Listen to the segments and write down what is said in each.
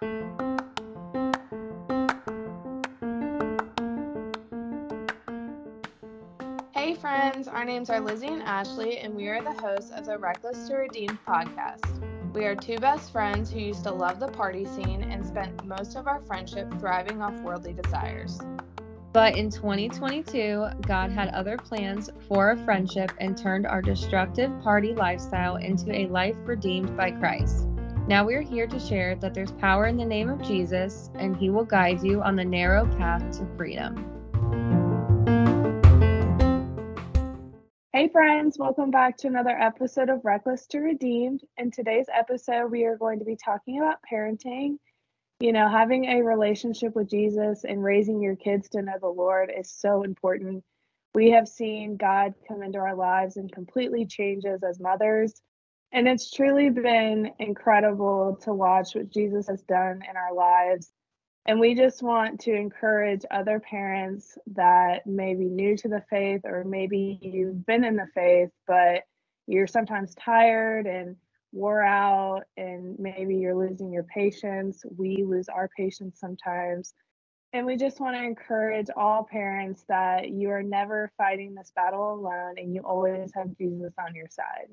Hey friends, our names are Lizzie and Ashley, and we are the hosts of the Reckless to Redeemed podcast. We are two best friends who used to love the party scene and spent most of our friendship thriving off worldly desires. But in 2022, God had other plans for our friendship and turned our destructive party lifestyle into a life redeemed by Christ. Now we're here to share that there's power in the name of Jesus, and He will guide you on the narrow path to freedom. Hey, friends, welcome back to another episode of Reckless to Redeemed. In today's episode, we are going to be talking about parenting. You know, having a relationship with Jesus and raising your kids to know the Lord is so important. We have seen God come into our lives and completely change us as mothers. And it's truly been incredible to watch what Jesus has done in our lives and we just want to encourage other parents that may be new to the faith, or maybe you've been in the faith, but you're sometimes tired and wore out, and maybe you're losing your patience. We lose our patience sometimes. And we just want to encourage all parents that you are never fighting this battle alone and you always have Jesus on your side.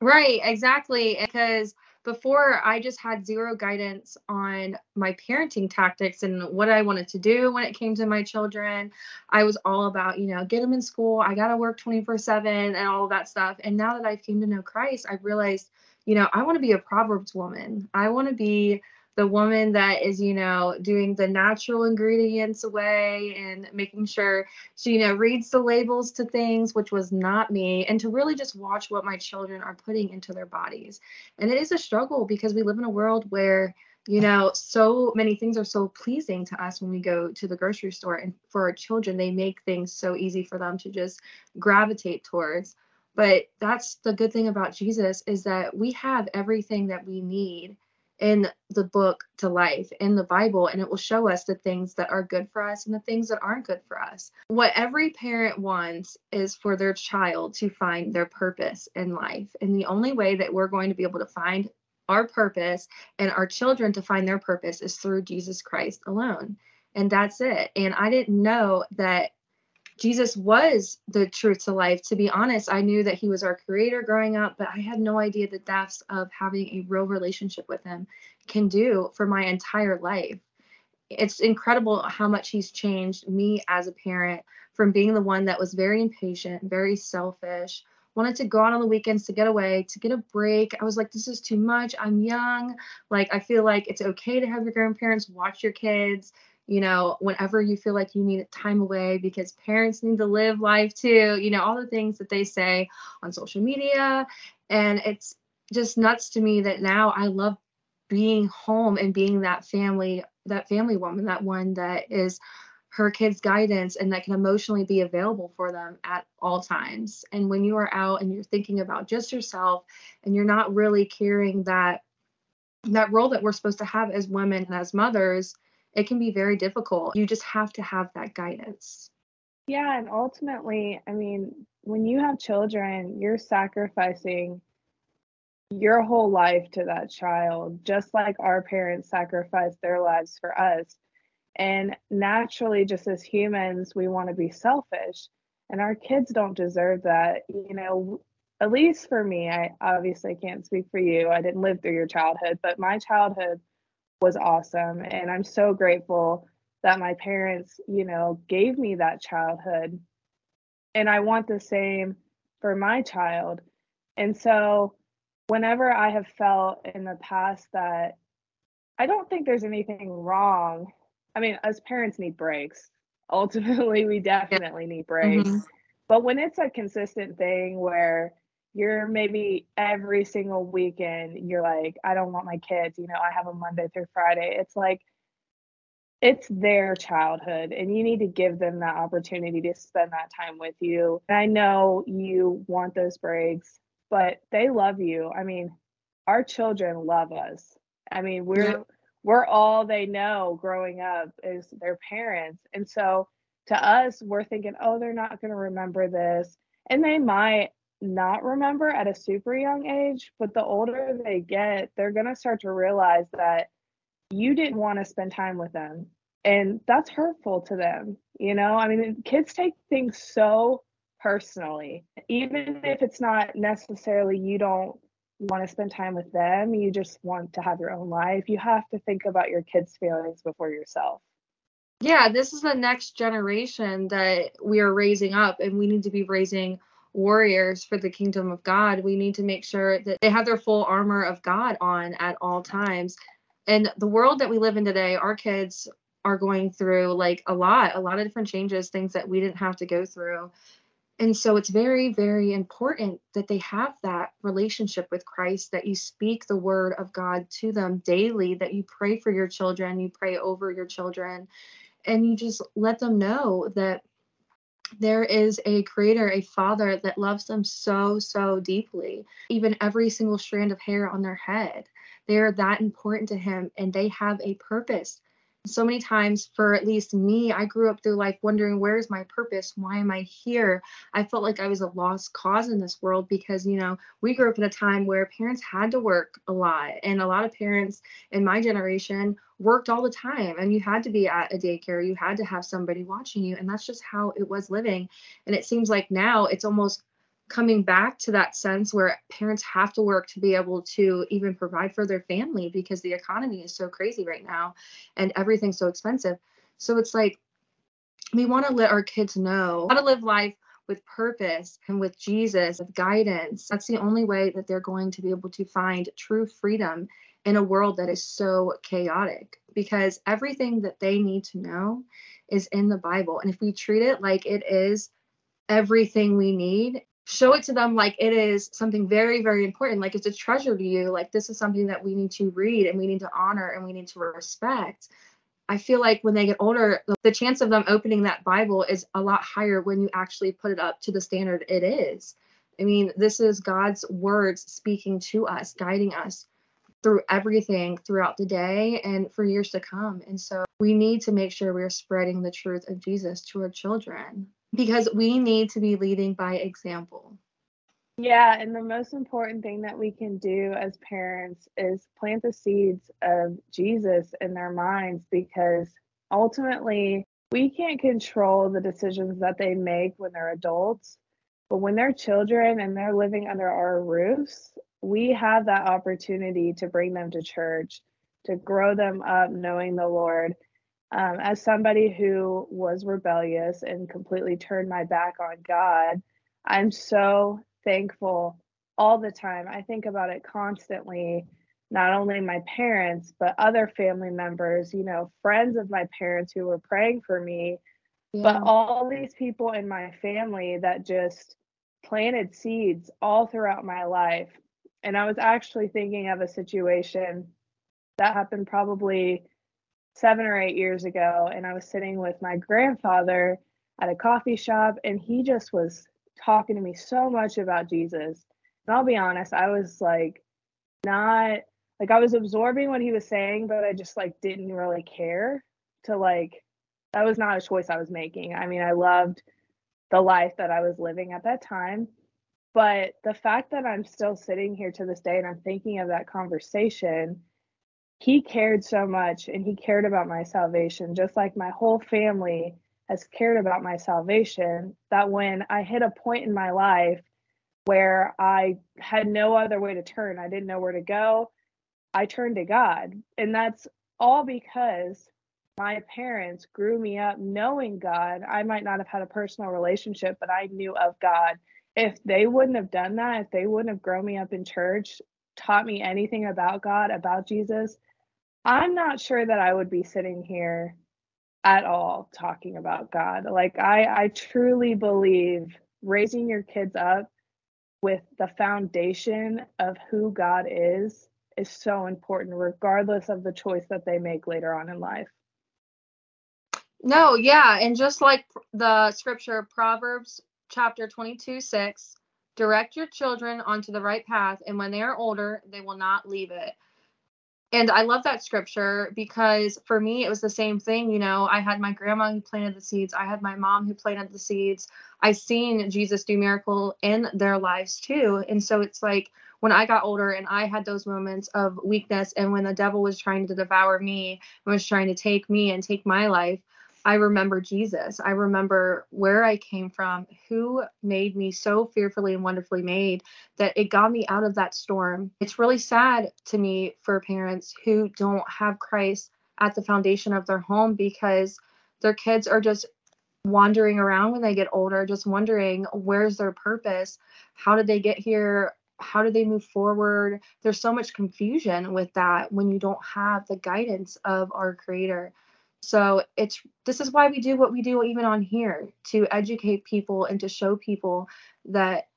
Right, exactly. Because before I just had zero guidance on my parenting tactics and what I wanted to do when it came to my children. I was all about, you know, get them in school. I got to work 24 7 and all that stuff. And now that I've came to know Christ, I've realized, you know, I want to be a Proverbs woman. I want to be the woman that is, you know, doing the natural ingredients away and making sure she, you know, reads the labels to things, which was not me, and to really just watch what my children are putting into their bodies. And it is a struggle because we live in a world where you know so many things are so pleasing to us when we go to the grocery store and for our children they make things so easy for them to just gravitate towards but that's the good thing about jesus is that we have everything that we need in the book to life in the Bible, and it will show us the things that are good for us and the things that aren't good for us. What every parent wants is for their child to find their purpose in life. And the only way that we're going to be able to find our purpose and our children to find their purpose is through Jesus Christ alone. And that's it. And I didn't know that Jesus was the truth to life. To be honest, I knew that he was our creator growing up, but I had no idea the depths of having a real relationship with him can do for my entire life. It's incredible how much he's changed me as a parent from being the one that was very impatient, very selfish, wanted to go out on the weekends to get away, to get a break. I was like, this is too much. I'm young. Like, I feel like it's okay to have your grandparents watch your kids you know, whenever you feel like you need time away because parents need to live life too, you know, all the things that they say on social media. And it's just nuts to me that now I love being home and being that family, that family woman, that one that is her kids' guidance and that can emotionally be available for them at all times. And when you are out and you're thinking about just yourself and you're not really carrying that that role that we're supposed to have as women and as mothers, it can be very difficult. You just have to have that guidance. Yeah, and ultimately, I mean, when you have children, you're sacrificing your whole life to that child, just like our parents sacrificed their lives for us. And naturally, just as humans, we want to be selfish, and our kids don't deserve that. You know, at least for me, I obviously can't speak for you. I didn't live through your childhood, but my childhood was awesome. And I'm so grateful that my parents, you know, gave me that childhood. And I want the same for my child. And so, whenever I have felt in the past that I don't think there's anything wrong, I mean, as parents need breaks. Ultimately, we definitely need breaks. Mm-hmm. But when it's a consistent thing where you're maybe every single weekend you're like i don't want my kids you know i have a monday through friday. It's like it's their childhood and you need to give them that opportunity to spend that time with you. And i know you want those breaks but they love you. I mean our children love us. I mean we're yeah. we're all they know growing up is their parents. And so to us we're thinking oh they're not going to remember this. And they might not remember at a super young age, but the older they get, they're going to start to realize that you didn't want to spend time with them. And that's hurtful to them. You know, I mean, kids take things so personally, even if it's not necessarily you don't want to spend time with them, you just want to have your own life. You have to think about your kids' feelings before yourself. Yeah, this is the next generation that we are raising up, and we need to be raising warriors for the kingdom of God. We need to make sure that they have their full armor of God on at all times. And the world that we live in today, our kids are going through like a lot, a lot of different changes, things that we didn't have to go through. And so it's very, very important that they have that relationship with Christ, that you speak the word of God to them daily, that you pray for your children, you pray over your children, and you just let them know that there is a creator, a father that loves them so, so deeply. Even every single strand of hair on their head, they're that important to him and they have a purpose so many times for at least me i grew up through life wondering where's my purpose? Why am i here? I felt like i was a lost cause in this world because you know we grew up in a time where parents had to work a lot and a lot of parents in my generation worked all the time and you had to be at a daycare you had to have somebody watching you and that's just how it was living. And it seems like now it's almost coming back to that sense where parents have to work to be able to even provide for their family because the economy is so crazy right now and everything's so expensive. So it's like we want to let our kids know how to live life with purpose and with Jesus, with guidance. That's the only way that they're going to be able to find true freedom in a world that is so chaotic because everything that they need to know is in the Bible. And if we treat it like it is everything we need, show it to them like it is something very very important. Like it's a treasure to you. Like this is something that we need to read and we need to honor and we need to respect. I feel like when they get older the chance of them opening that bible is a lot higher when you actually put it up to the standard it is. I mean this is god's words speaking to us guiding us through everything throughout the day and for years to come. And so we need to make sure we're spreading the truth of jesus to our children because we need to be leading by example. Yeah, and the most important thing that we can do as parents is plant the seeds of Jesus in their minds because ultimately we can't control the decisions that they make when they're adults. But when they're children and they're living under our roofs, we have that opportunity to bring them to church, to grow them up knowing the Lord, um, as somebody who was rebellious and completely turned my back on God, I'm so thankful all the time. I think about it constantly, not only my parents, but other family members, you know, friends of my parents who were praying for me, yeah. but all these people in my family that just planted seeds all throughout my life. And I was actually thinking of a situation that happened probably seven or eight years ago, and I was sitting with my grandfather at a coffee shop, and he just was talking to me so much about Jesus. And I'll be honest, I was like, not like I was absorbing what he was saying, but I just like didn't really care to like, that was not a choice I was making. I mean, I loved the life that I was living at that time. But the fact that I'm still sitting here to this day and I'm thinking of that conversation he cared so much and he cared about my salvation, just like my whole family has cared about my salvation. That when I hit a point in my life where I had no other way to turn, I didn't know where to go, I turned to God. And that's all because my parents grew me up knowing God. I might not have had a personal relationship, but I knew of God. If they wouldn't have done that, if they wouldn't have grown me up in church, taught me anything about God, about Jesus, I'm not sure that I would be sitting here at all talking about God. Like I I truly believe raising your kids up with the foundation of who God is is so important regardless of the choice that they make later on in life. No, yeah, and just like the scripture Proverbs chapter 22 6 direct your children onto the right path and when they are older they will not leave it and I love that scripture because for me it was the same thing. You know, I had my grandma who planted the seeds. I had my mom who planted the seeds. I seen Jesus do miracle in their lives too. And so it's like when I got older and I had those moments of weakness and when the devil was trying to devour me and was trying to take me and take my life, I remember Jesus. I remember where I came from, who made me so fearfully and wonderfully made that it got me out of that storm. It's really sad to me for parents who don't have Christ at the foundation of their home because their kids are just wandering around when they get older, just wondering where's their purpose? How did they get here? How do they move forward? There's so much confusion with that when you don't have the guidance of our creator. So it's this is why we do what we do even on here to educate people and to show people that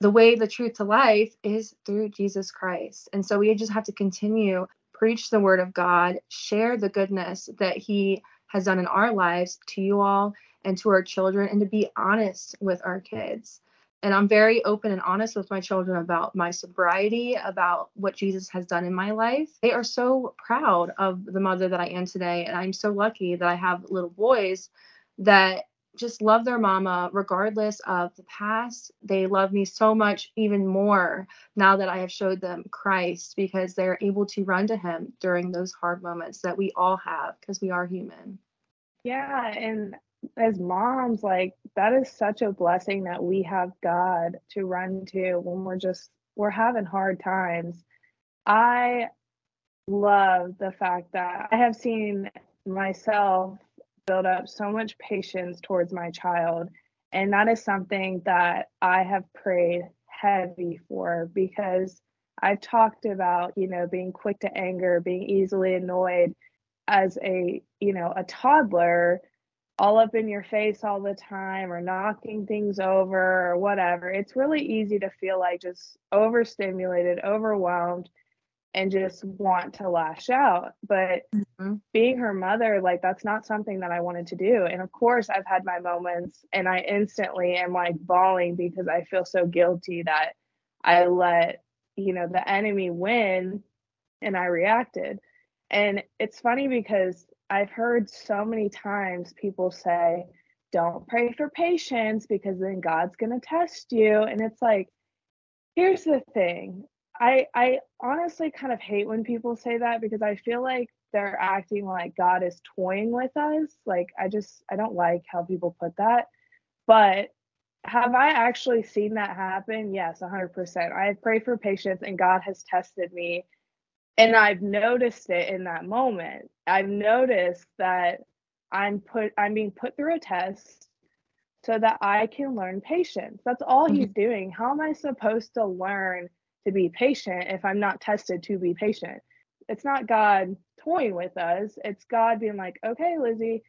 the way the truth to life is through Jesus Christ. And so we just have to continue preach the word of God, share the goodness that he has done in our lives to you all and to our children and to be honest with our kids. And I'm very open and honest with my children about my sobriety, about what Jesus has done in my life. They are so proud of the mother that I am today. And I'm so lucky that I have little boys that just love their mama regardless of the past. They love me so much, even more now that I have showed them Christ because they're able to run to Him during those hard moments that we all have because we are human. Yeah. And as moms, like that is such a blessing that we have God to run to when we're just we're having hard times. I love the fact that I have seen myself build up so much patience towards my child and that is something that I have prayed heavy for because I've talked about, you know, being quick to anger, being easily annoyed as a, you know, a toddler all up in your face all the time or knocking things over or whatever, it's really easy to feel like just overstimulated, overwhelmed, and just want to lash out. But mm-hmm. being her mother, like that's not something that I wanted to do. And of course, I've had my moments and I instantly am like bawling because I feel so guilty that I let, you know, the enemy win and I reacted. And it's funny because I've heard so many times people say, don't pray for patience because then God's going to test you. And it's like, here's the thing. I I honestly kind of hate when people say that because I feel like they're acting like God is toying with us. Like I just I don't like how people put that. But have I actually seen that happen? Yes, 100%. I have prayed for patience and God has tested me and I've noticed it in that moment. I've noticed that I'm put I'm being put through a test so that I can learn patience. That's all mm-hmm. he's doing. How am I supposed to learn to be patient if I'm not tested to be patient? It's not God toying with us. It's God being like, "Okay, Lizzie,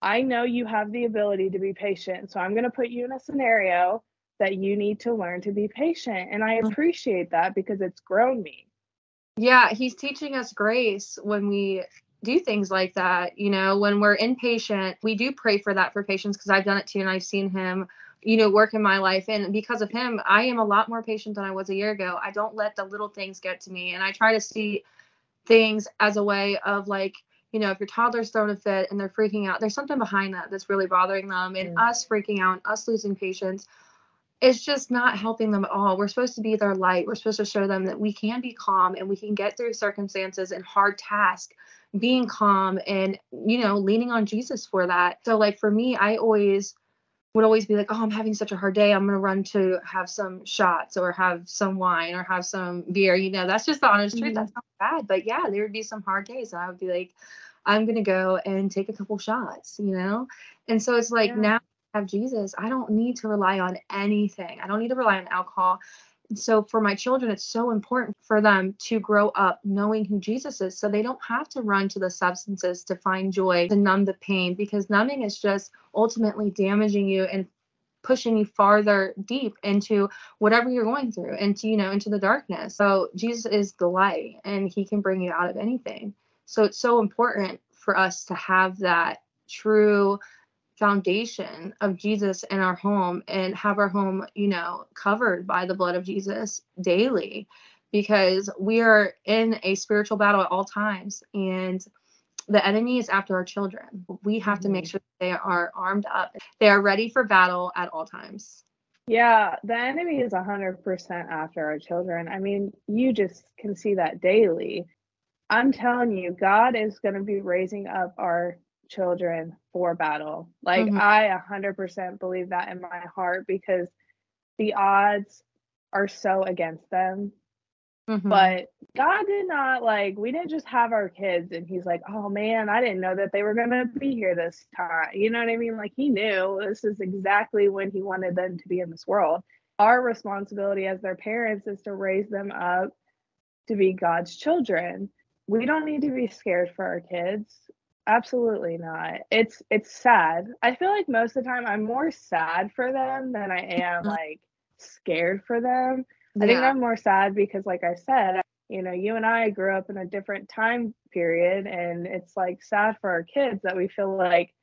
I know you have the ability to be patient. So I'm going to put you in a scenario that you need to learn to be patient." And I mm-hmm. appreciate that because it's grown me. Yeah, he's teaching us grace when we do things like that. You know, when we're impatient, we do pray for that for patience because I've done it too and I've seen him, you know, work in my life. And because of him, I am a lot more patient than I was a year ago. I don't let the little things get to me. And I try to see things as a way of like, you know, if your toddler's throwing a fit and they're freaking out, there's something behind that that's really bothering them. And mm. us freaking out, us losing patience it's just not helping them at all. We're supposed to be their light. We're supposed to show them that we can be calm and we can get through circumstances and hard tasks being calm and you know leaning on Jesus for that. So like for me, I always would always be like, "Oh, I'm having such a hard day. I'm going to run to have some shots or have some wine or have some beer." You know, that's just the honest mm-hmm. truth. That's not bad, but yeah, there would be some hard days and I would be like, "I'm going to go and take a couple shots," you know? And so it's like yeah. now have Jesus, I don't need to rely on anything. I don't need to rely on alcohol. So for my children, it's so important for them to grow up knowing who Jesus is so they don't have to run to the substances to find joy, to numb the pain, because numbing is just ultimately damaging you and pushing you farther deep into whatever you're going through, into, you know, into the darkness. So Jesus is the light and he can bring you out of anything. So it's so important for us to have that true foundation of Jesus in our home and have our home, you know, covered by the blood of Jesus daily because we are in a spiritual battle at all times and the enemy is after our children. We have to make mm-hmm. sure they are armed up. They are ready for battle at all times. Yeah, the enemy is 100% after our children. I mean, you just can see that daily. I'm telling you, God is going to be raising up our children for battle. Like, Mhm. I 100% believe that in my heart because the odds are so against them. Mhm. But God did not like we didn't just have our kids and he's like, "Oh man, I didn't know that they were going to be here this time." You know what I mean? Like he knew this is exactly when he wanted them to be in this world. Our responsibility as their parents is to raise them up to be God's children. We don't need to be scared for our kids. Absolutely not. It's it's sad. I feel like most of the time I'm more sad for them than I am Mhm. like scared for them. I think I'm more sad because, like I said, you know, you and I grew up in a different time period, and it's like sad for our kids that we feel like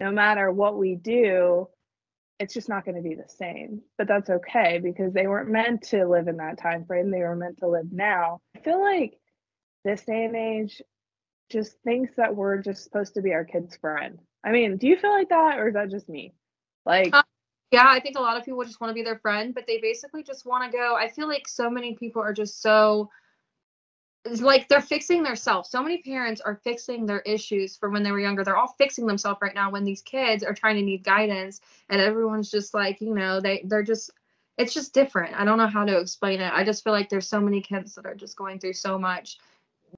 no matter what we do, it's just not going to be the same. But that's okay because they weren't meant to live in that time frame. They were meant to live now. I feel like this day and age just thinks that we're just supposed to be our kid's friend. I mean, do you feel like that, or is that just me? Like, Uh, Yeah, I think a lot of people just want to be their friend, but they basically just want to go. I feel like so many people are just so it's like they're fixing themselves. So many parents are fixing their issues from when they were younger. They're all fixing themselves right now when these kids are trying to need guidance and everyone's just like, you know, they they're just it's just different. I don't know how to explain it. I just feel like there's so many kids that are just going through so much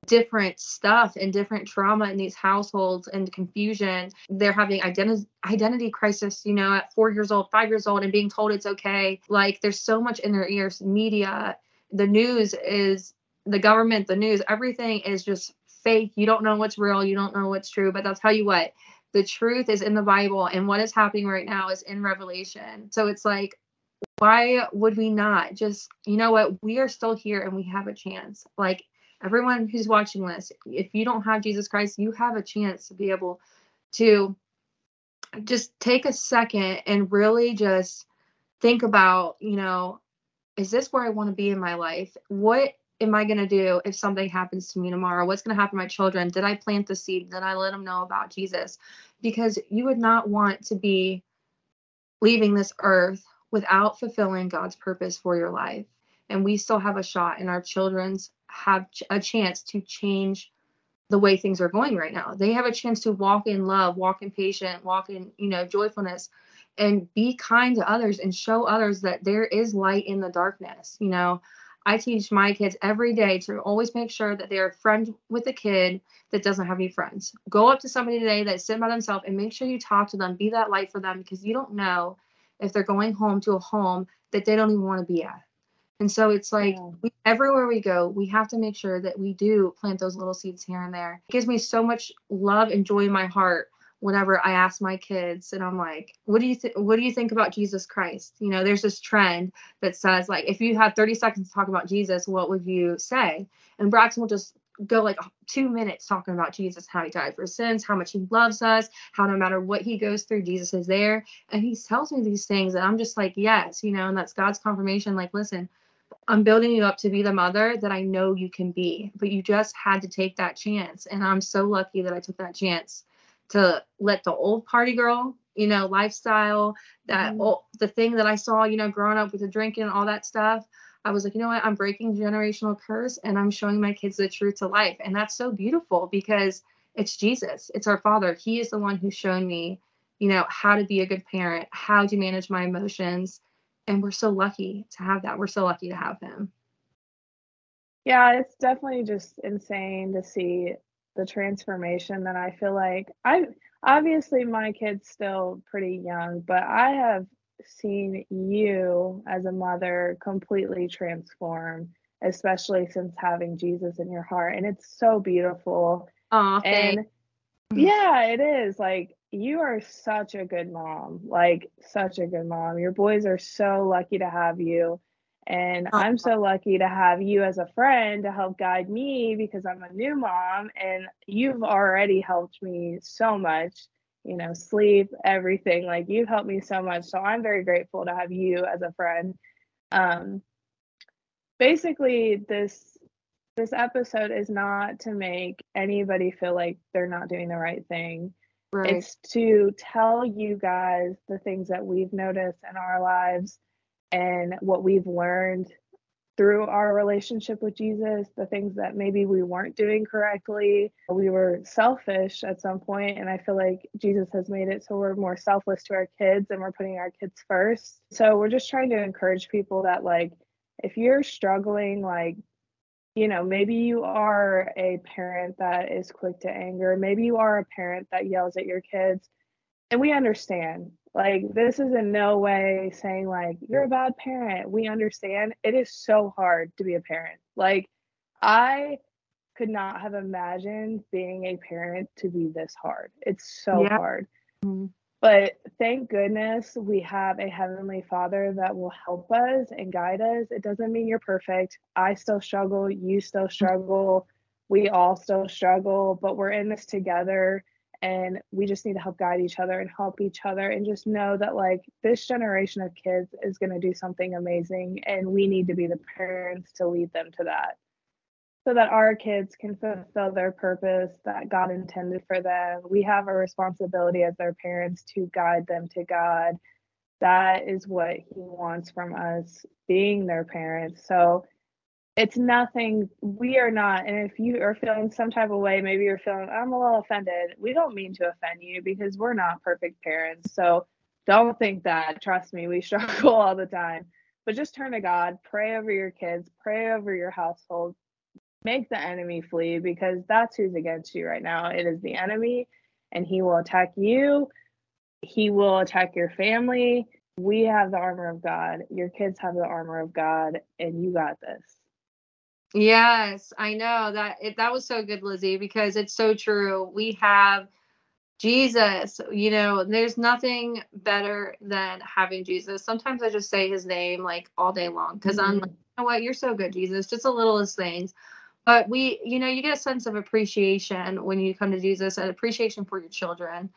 different stuff and different trauma in these households and confusion. They're having identity identity crisis, you know, at four years old, five years old, and being told it's okay. Like there's so much in their ears. Media, the news is the government, the news, everything is just fake. You don't know what's real, you don't know what's true. But I'll tell you what, the truth is in the Bible, and what is happening right now is in Revelation. So it's like why would we not just you know what we are still here and we have a chance like everyone who's watching this if you don't have jesus christ you have a chance to be able to just take a second and really just think about you know is this where i want to be in my life? What am i going to do if something happens to me tomorrow? What's going to happen to my children? Did i plant the seed? Did i let them know about jesus? Because you would not want to be leaving this earth without fulfilling God's purpose for your life. And we still have a shot, in our children's have a chance to change the way things are going right now. They have a chance to walk in love, walk in patience, walk in, you know, joyfulness and be kind to others and show others that there is light in the darkness. You know, I teach my kids every day to always make sure that they're a friend with a kid that doesn't have any friends. Go up to somebody today that's sitting by themselves and make sure you talk to them, be that light for them because you don't know if they're going home to a home that they don't even want to be at. And so it's like Yeah. we, everywhere we go, we have to make sure that we do plant those little seeds here and there. It gives me so much love and joy in my heart whenever I ask my kids and I'm like, what do you think what do you think about Jesus Christ? You know, there's this trend that says like if you had 30 seconds to talk about Jesus, what would you say? And Braxton will just go like two minutes talking about Jesus, how he died for sins, how much he loves us, how no matter what he goes through, Jesus is there. And he tells me these things, and I'm just like, yes, you know, and that's God's confirmation. Like, listen, I'm building you up to be the mother that I know you can be, but you just had to take that chance. And I'm so lucky that I took that chance to let the old party girl, you know, lifestyle, that Mhm. old, the thing that I saw, you know, growing up with the drinking and all that stuff. I was like, you know what? I'm breaking generational curse and I'm showing my kids the truth to life. And that's so beautiful because it's Jesus. It's our Father. He is the one who's shown me, you know, how to be a good parent, how to manage my emotions. And we're so lucky to have that. We're so lucky to have him. Yeah, it's definitely just insane to see the transformation that I feel like I obviously my kid's still pretty young, but I have seen you as a mother completely transform, especially since having Jesus in your heart. And it's so beautiful. Oh, And yeah, it is. Like you are such a good mom. Like such a good mom. Your boys are so lucky to have you. And Aw. I'm so lucky to have you as a friend to help guide me because I'm a new mom and you've already helped me so much, you know, sleep, everything. Like you've helped me so much. So I'm very grateful to have you as a friend. Um basically this this episode is not to make anybody feel like they're not doing the right thing. Right. It's to tell you guys the things that we've noticed in our lives and what we've learned through our relationship with Jesus, the things that maybe we weren't doing correctly. We were selfish at some point, and I feel like Jesus has made it so we're more selfless to our kids and we're putting our kids first. So we're just trying to encourage people that, like, if you're struggling, like, you know, maybe you are a parent that is quick to anger, maybe you are a parent that yells at your kids, and we understand like, this is in no way saying, like, you're a bad parent. We understand. It is so hard to be a parent. Like, I could not have imagined being a parent to be this hard. It's so yeah. hard. Mm-hmm. But thank goodness we have a heavenly father that will help us and guide us. It doesn't mean you're perfect. I still struggle. You still struggle. We all still struggle, but we're in this together and we just need to help guide each other and help each other and just know that like this generation of kids is going to do something amazing and we need to be the parents to lead them to that so that our kids can fulfill their purpose that God intended for them. We have a responsibility as their parents to guide them to God. That is what He wants from us being their parents. So it's nothing we are not and if you are feeling some type of way maybe you're feeling i'm a little offended we don't mean to offend you because we're not perfect parents so don't think that trust me we struggle all the time but just turn to god pray over your kids pray over your household make the enemy flee because that's who's against you right now it is the enemy and he will attack you he will attack your family we have the armor of god your kids have the armor of god and you got this Yes, I know that it, that was so good, Lizzie, because it's so true. We have Jesus, you know, there's nothing better than having Jesus. Sometimes I just say his name like all day long because mm-hmm. I'm like, you know what, you're so good, Jesus. Just the littlest things. But we, you know, you get a sense of appreciation when you come to Jesus and appreciation for your children.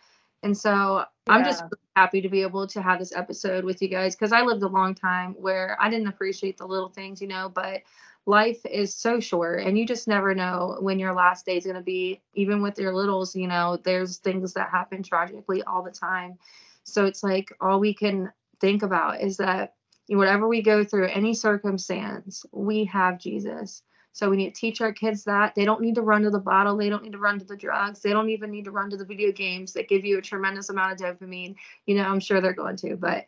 And so yeah. I'm just happy to be able to have this episode with you guys because I lived a long time where I didn't appreciate the little things, you know, but life is so short and you just never know when your last day is going to be even with your littles you know there's things that happen tragically all the time so it's like all we can think about is that whatever we go through any circumstance we have jesus so we need to teach our kids that. They don't need to run to the bottle. They don't need to run to the drugs. They don't even need to run to the video games that give you a tremendous amount of dopamine. You know i'm sure they're going to but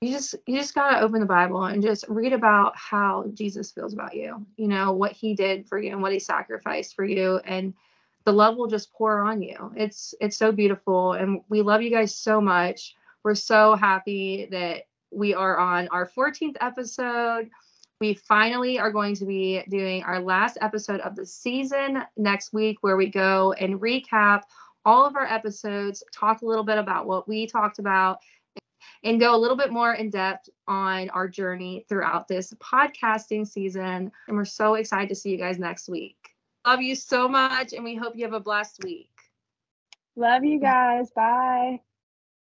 you just you just got to open the bible and just read about how jesus feels about you you know what he did for you and what he sacrificed for you and the love will just pour on you. It's it's so beautiful and we love you guys so much. We're so happy that we are on our 14th episode we finally are going to be doing our last episode of the season next week where we go and recap all of our episodes talk a little bit about what we talked about and go a little bit more in depth on our journey throughout this podcasting season. And we're so excited to see you guys next week. Love you so much, and we hope you have a blessed week. Love you guys. Bye.